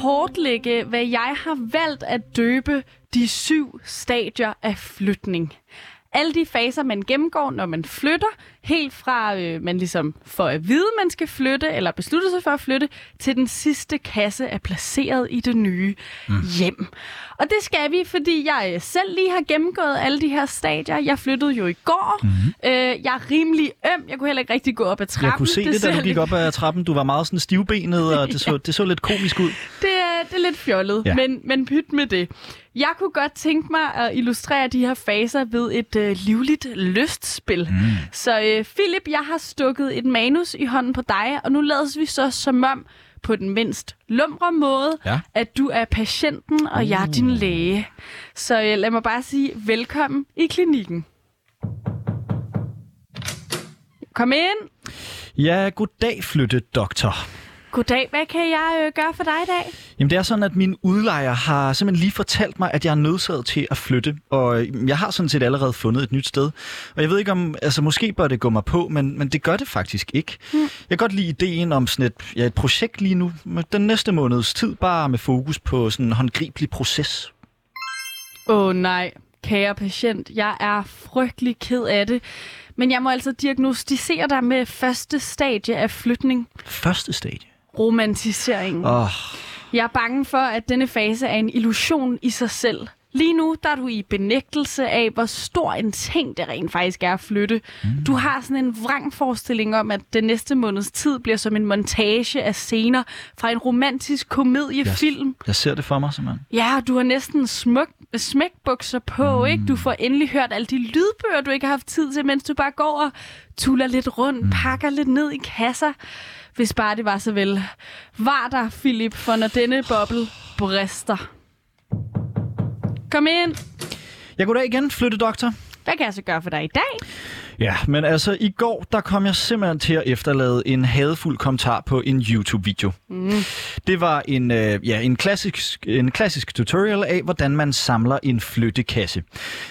kortlægge, hvad jeg har valgt at døbe de syv stadier af flytning. Alle de faser, man gennemgår, når man flytter, helt fra øh, man ligesom får at vide, man skal flytte, eller beslutter sig for at flytte, til den sidste kasse er placeret i det nye mm. hjem. Og det skal vi, fordi jeg øh, selv lige har gennemgået alle de her stadier. Jeg flyttede jo i går. Mm. Øh, jeg er rimelig øm. Jeg kunne heller ikke rigtig gå op ad trappen. Jeg kunne se det, det da du gik op ad trappen. Du var meget sådan stivbenet, og det så, det så lidt komisk ud. Det, er, det er lidt fjollet, ja. men, men pyt med det. Jeg kunne godt tænke mig at illustrere de her faser ved et øh, livligt lystspil. Mm. Så øh, Philip, jeg har stukket et manus i hånden på dig, og nu lader vi så som om, på den mindst lumre måde, ja. at du er patienten, og uh. jeg er din uh. læge. Så øh, lad mig bare sige velkommen i klinikken. Kom ind. Ja, goddag, flytte doktor. Goddag, hvad kan jeg øh, gøre for dig i dag? Jamen det er sådan, at min udlejer har simpelthen lige fortalt mig, at jeg er nødsaget til at flytte, og øh, jeg har sådan set allerede fundet et nyt sted. Og jeg ved ikke om, altså måske bør det gå mig på, men, men det gør det faktisk ikke. Mm. Jeg kan godt lide ideen om sådan et, ja, et projekt lige nu, med den næste måneds tid, bare med fokus på sådan en håndgribelig proces. Åh oh, nej, kære patient, jeg er frygtelig ked af det. Men jeg må altså diagnostisere dig med første stadie af flytning. Første stadie? Romantisering. Oh. Jeg er bange for, at denne fase er en illusion i sig selv. Lige nu der er du i benægtelse af, hvor stor en ting det rent faktisk er at flytte. Mm. Du har sådan en vrang forestilling om, at den næste måneds tid bliver som en montage af scener fra en romantisk komediefilm. Jeg, jeg ser det for mig, simpelthen. Ja, du har næsten smuk, smækbukser på, mm. ikke? Du får endelig hørt alle de lydbøger, du ikke har haft tid til, mens du bare går og tuller lidt rundt, mm. pakker lidt ned i kasser hvis bare det var så vel. Var der, Philip, for når denne boble brister. Kom ind. Jeg går da igen, flyttedoktor. Hvad kan jeg så gøre for dig i dag? Ja, men altså i går, der kom jeg simpelthen til at efterlade en hadfuld kommentar på en YouTube-video. Mm. Det var en, øh, ja, en, klassisk, en klassisk tutorial af, hvordan man samler en flyttekasse.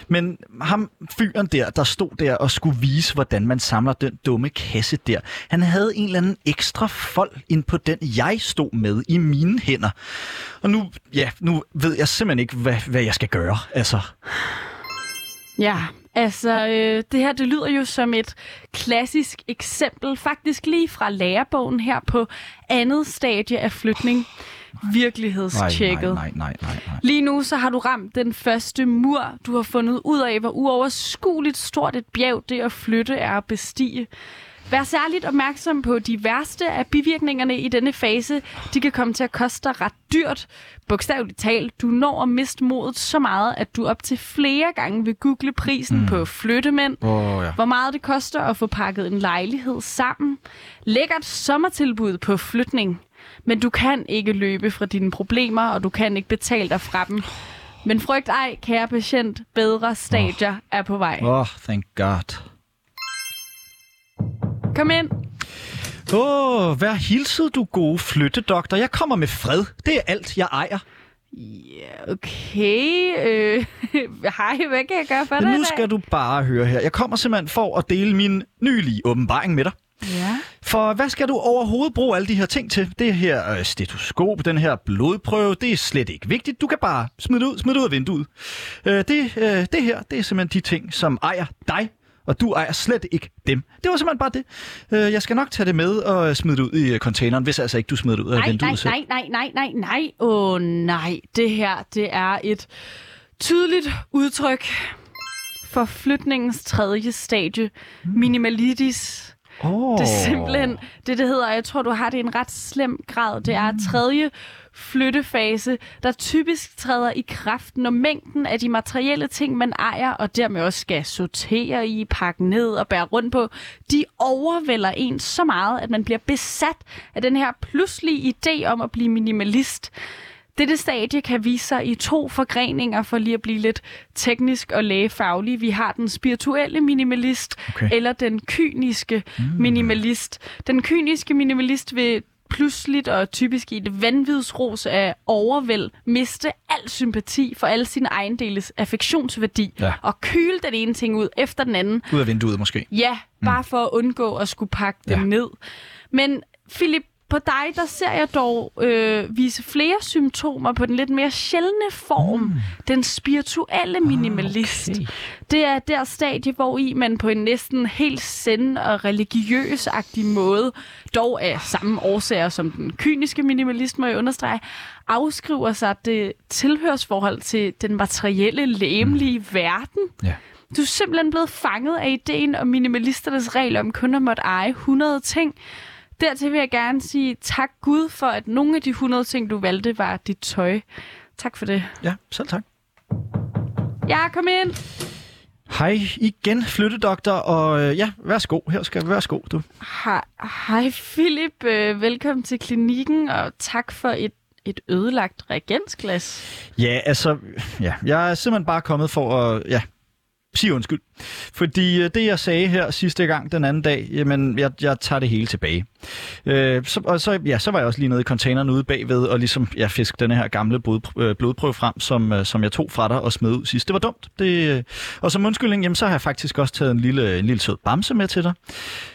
Men ham fyren der, der stod der og skulle vise, hvordan man samler den dumme kasse der, han havde en eller anden ekstra fold ind på den, jeg stod med i mine hænder. Og nu, ja, nu ved jeg simpelthen ikke, hvad, hvad jeg skal gøre. Altså... Ja, Altså, øh, det her, det lyder jo som et klassisk eksempel, faktisk lige fra lærebogen her på andet stadie af flytning. Virkelighedstjekket. Nej, nej, nej, nej, nej. Lige nu så har du ramt den første mur. Du har fundet ud af, hvor uoverskueligt stort et bjerg det at flytte er at bestige. Vær særligt opmærksom på de værste af bivirkningerne i denne fase. De kan komme til at koste dig ret dyrt. Bogstaveligt talt, du når at miste modet så meget, at du op til flere gange vil google prisen mm. på flyttemænd. Oh, ja. Hvor meget det koster at få pakket en lejlighed sammen. Lækkert sommertilbud på flytning. Men du kan ikke løbe fra dine problemer, og du kan ikke betale dig fra dem. Men frygt ej, kære patient, bedre stadier oh. er på vej. Oh, thank God. Kom ind. Åh, oh, vær hilset, du gode flyttedoktor. Jeg kommer med fred. Det er alt, jeg ejer. Ja, okay. Øh, hej, hvad kan jeg gøre for dig? Nu skal du bare høre her. Jeg kommer simpelthen for at dele min nylige åbenbaring med dig. Ja. For hvad skal du overhovedet bruge alle de her ting til? Det her øh, stetoskop, den her blodprøve, det er slet ikke vigtigt. Du kan bare smide det ud, smide det ud af vinduet. Øh, det, øh, det her, det er simpelthen de ting, som ejer dig og du ejer slet ikke dem. Det var simpelthen bare det. Øh, jeg skal nok tage det med og smide det ud i containeren, hvis altså ikke du smider det ud af nej, nej, nej, nej, nej, nej, nej. Åh oh, nej, det her, det er et tydeligt udtryk for flytningens tredje stadie. Hmm. Minimalitis. Oh. Det er simpelthen det, det hedder. Jeg tror, du har det i en ret slem grad. Det er tredje flyttefase, der typisk træder i kraft, når mængden af de materielle ting, man ejer, og dermed også skal sortere i, pakke ned og bære rundt på, de overvælder en så meget, at man bliver besat af den her pludselige idé om at blive minimalist. Dette stadie kan vise sig i to forgreninger for lige at blive lidt teknisk og lægefaglig. Vi har den spirituelle minimalist okay. eller den kyniske mm. minimalist. Den kyniske minimalist vil pludseligt og typisk i et vanvidsros af overvæld miste al sympati for alle sine ejendeles affektionsværdi ja. og kyle den ene ting ud efter den anden. Ud af vinduet måske. Ja, bare mm. for at undgå at skulle pakke dem ja. ned. Men Philip, på dig, der ser jeg dog øh, vise flere symptomer på den lidt mere sjældne form. Mm. Den spirituelle minimalist. okay. Det er der stadie, hvor i man på en næsten helt send og religiøs-agtig måde, dog af samme årsager som den kyniske minimalist, må jeg understrege, afskriver sig det tilhørsforhold til den materielle, læmelige mm. verden. Ja. Du er simpelthen blevet fanget af ideen om minimalisternes regel om kun at måtte eje 100 ting. Dertil vil jeg gerne sige tak Gud for, at nogle af de 100 ting, du valgte, var dit tøj. Tak for det. Ja, selv tak. Ja, kom ind. Hej igen, flyttedoktor, og øh, ja, værsgo. Her skal værsgo, du. Hej, hej Philip. Øh, velkommen til klinikken, og tak for et, et ødelagt reagensglas. Ja, altså, ja, jeg er simpelthen bare kommet for at, ja, sige undskyld. Fordi øh, det, jeg sagde her sidste gang den anden dag, jamen, jeg, jeg tager det hele tilbage. Øh, så, og så, ja, så var jeg også lige nede i containeren ude bagved, og ligesom, ja, fisk den her gamle blod, øh, blodprøve frem, som, øh, som jeg tog fra dig og smed ud sidst. Det var dumt. Det, og som undskyldning, jamen, så har jeg faktisk også taget en lille, en lille sød bamse med til dig.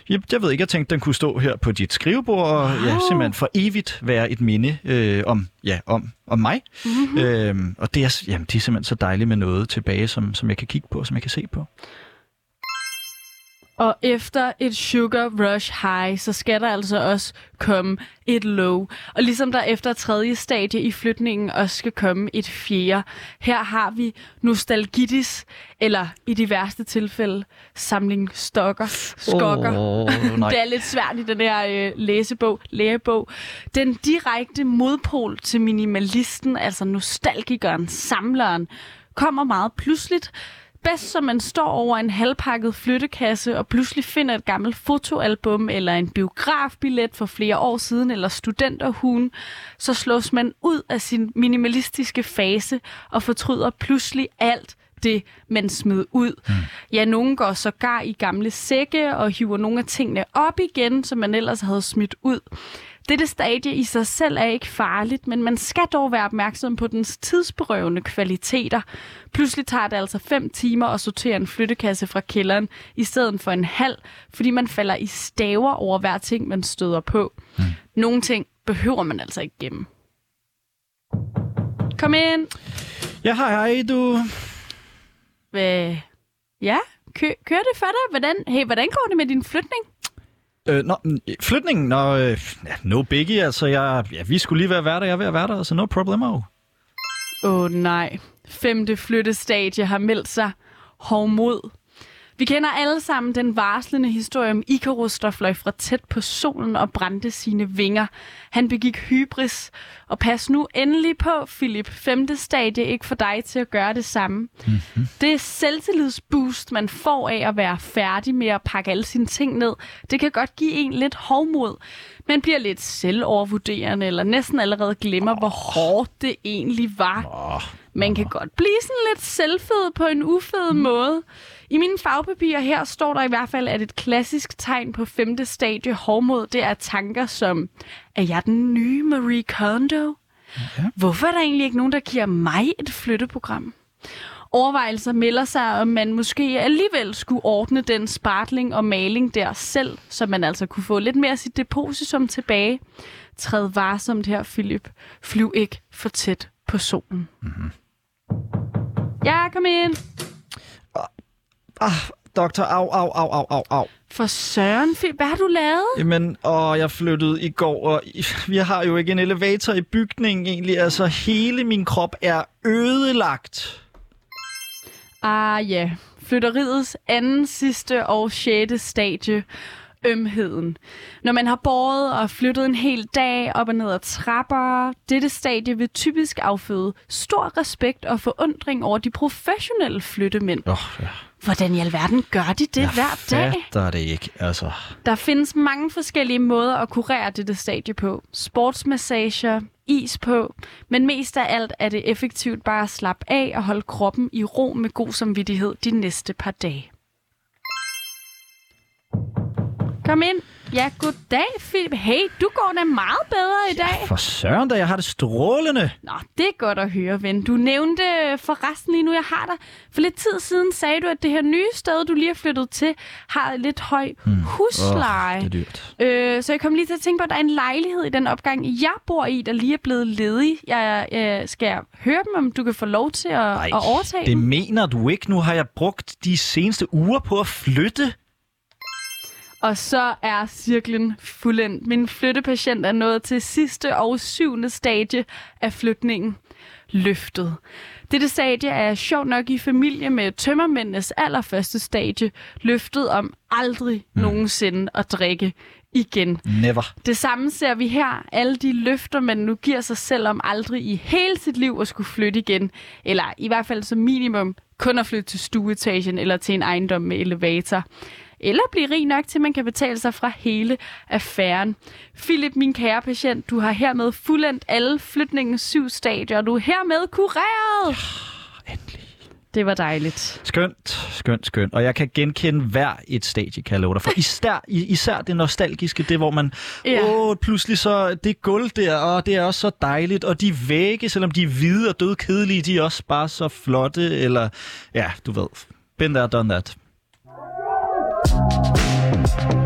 Jeg, jeg ved ikke, jeg tænkte, den kunne stå her på dit skrivebord, og ja, Wow. simpelthen for evigt være et minde øh, om, ja, om, om mig. Mm-hmm. Øhm, og det er, jamen, det er simpelthen så dejligt med noget tilbage, som, som jeg kan kigge på, som jeg kan se på. Og efter et sugar rush high, så skal der altså også komme et low. Og ligesom der efter tredje stadie i flytningen også skal komme et fjerde. Her har vi nostalgitis, eller i de værste tilfælde, samling stokker, skokker. Oh. Det er lidt svært i den her øh, læsebog, lægebog. Den direkte modpol til minimalisten, altså nostalgikeren, samleren, kommer meget pludseligt. Bedst som man står over en halvpakket flyttekasse og pludselig finder et gammelt fotoalbum eller en biografbillet for flere år siden eller studenterhuen, så slås man ud af sin minimalistiske fase og fortryder pludselig alt det, man smed ud. Mm. Ja, nogen går sågar i gamle sække og hiver nogle af tingene op igen, som man ellers havde smidt ud. Dette stadie i sig selv er ikke farligt, men man skal dog være opmærksom på dens tidsberøvende kvaliteter. Pludselig tager det altså fem timer at sortere en flyttekasse fra kælderen, i stedet for en halv, fordi man falder i staver over hver ting, man støder på. Mm. Nogle ting behøver man altså ikke gemme. Kom ind. Ja, hej, hej, du. Hvad? Ja, kø- kører det for dig? Hvordan, hey, hvordan går det med din flytning? Øh, nå, mm, flytningen, nå, øh, ja, no biggie, altså, jeg, ja, vi skulle lige være værter, jeg er ved at være der, altså, no problemo. Åh oh, nej. Femte flyttestadie har meldt sig. Hovmod. Vi kender alle sammen den varslende historie om Icarus, der fløj fra tæt på solen og brændte sine vinger. Han begik hybris. Og pas nu endelig på, Philip. Femte stadie ikke for dig til at gøre det samme. Mm-hmm. Det selvtillidsboost, man får af at være færdig med at pakke alle sine ting ned, det kan godt give en lidt hovmod. Man bliver lidt selvovervurderende, eller næsten allerede glemmer, hvor hårdt det egentlig var. Man kan godt blive sådan lidt selvfed på en ufed mm. måde. I mine fagpapirer her står der i hvert fald, at et klassisk tegn på femte stadie hårdmod, det er tanker som, er jeg den nye Marie Kondo? Ja. Hvorfor er der egentlig ikke nogen, der giver mig et flytteprogram? Overvejelser melder sig, om man måske alligevel skulle ordne den spartling og maling der selv, så man altså kunne få lidt mere af sit depositum tilbage. Træd varsomt her, Philip. Flyv ikke for tæt på solen. Mm-hmm. Ja, kom ind. Ah, doktor, au, au, au, au, au, au. For søren, hvad har du lavet? Jamen, åh, jeg flyttede i går, og vi har jo ikke en elevator i bygningen egentlig. Altså, hele min krop er ødelagt. Ah ja, flytteriets anden, sidste og sjette stadie. Ømheden. Når man har båret og flyttet en hel dag op og ned ad trapper, dette stadie vil typisk afføde stor respekt og forundring over de professionelle flyttemænd. Oh, ja. Hvordan i alverden gør de det hver dag? Der er det ikke, altså. Der findes mange forskellige måder at kurere dette stadie på. Sportsmassager, is på, men mest af alt er det effektivt bare at slappe af og holde kroppen i ro med god samvittighed de næste par dage. Kom ind. Ja, goddag, Philip. Hey, du går da meget bedre i dag. For søren da, jeg har det strålende. Nå, det er godt at høre, ven. Du nævnte forresten lige nu, jeg har dig. For lidt tid siden sagde du, at det her nye sted, du lige har flyttet til, har lidt høj husleje. Åh, det er dyrt. Øh, så jeg kom lige til at tænke på, at der er en lejlighed i den opgang, jeg bor i, der lige er blevet ledig. Jeg, jeg, skal jeg høre dem, om du kan få lov til at, Ej, at overtage det dem? mener du ikke. Nu har jeg brugt de seneste uger på at flytte. Og så er cirklen fuldendt. Min flyttepatient er nået til sidste og syvende stadie af flytningen. Løftet. Dette stadie er sjovt nok i familie med tømmermændenes allerførste stadie. Løftet om aldrig mm. nogensinde at drikke igen. Never. Det samme ser vi her. Alle de løfter, man nu giver sig selv om aldrig i hele sit liv at skulle flytte igen. Eller i hvert fald som minimum kun at flytte til stueetagen eller til en ejendom med elevator. Eller blive rig nok til, at man kan betale sig fra hele affæren. Philip, min kære patient, du har hermed fuldendt alle flytningens syv stadier, og du er hermed kureret. Endelig. Det var dejligt. Skønt, skønt, skønt. Og jeg kan genkende hver et stadie, kan jeg love dig. For især, især det nostalgiske, det hvor man, Ja. åh, pludselig så, det gulv der, og det er også så dejligt. Og de vægge, selvom de er hvide og død kedelige, de er også bare så flotte. Eller, ja, du ved, been there, done that. Thank you.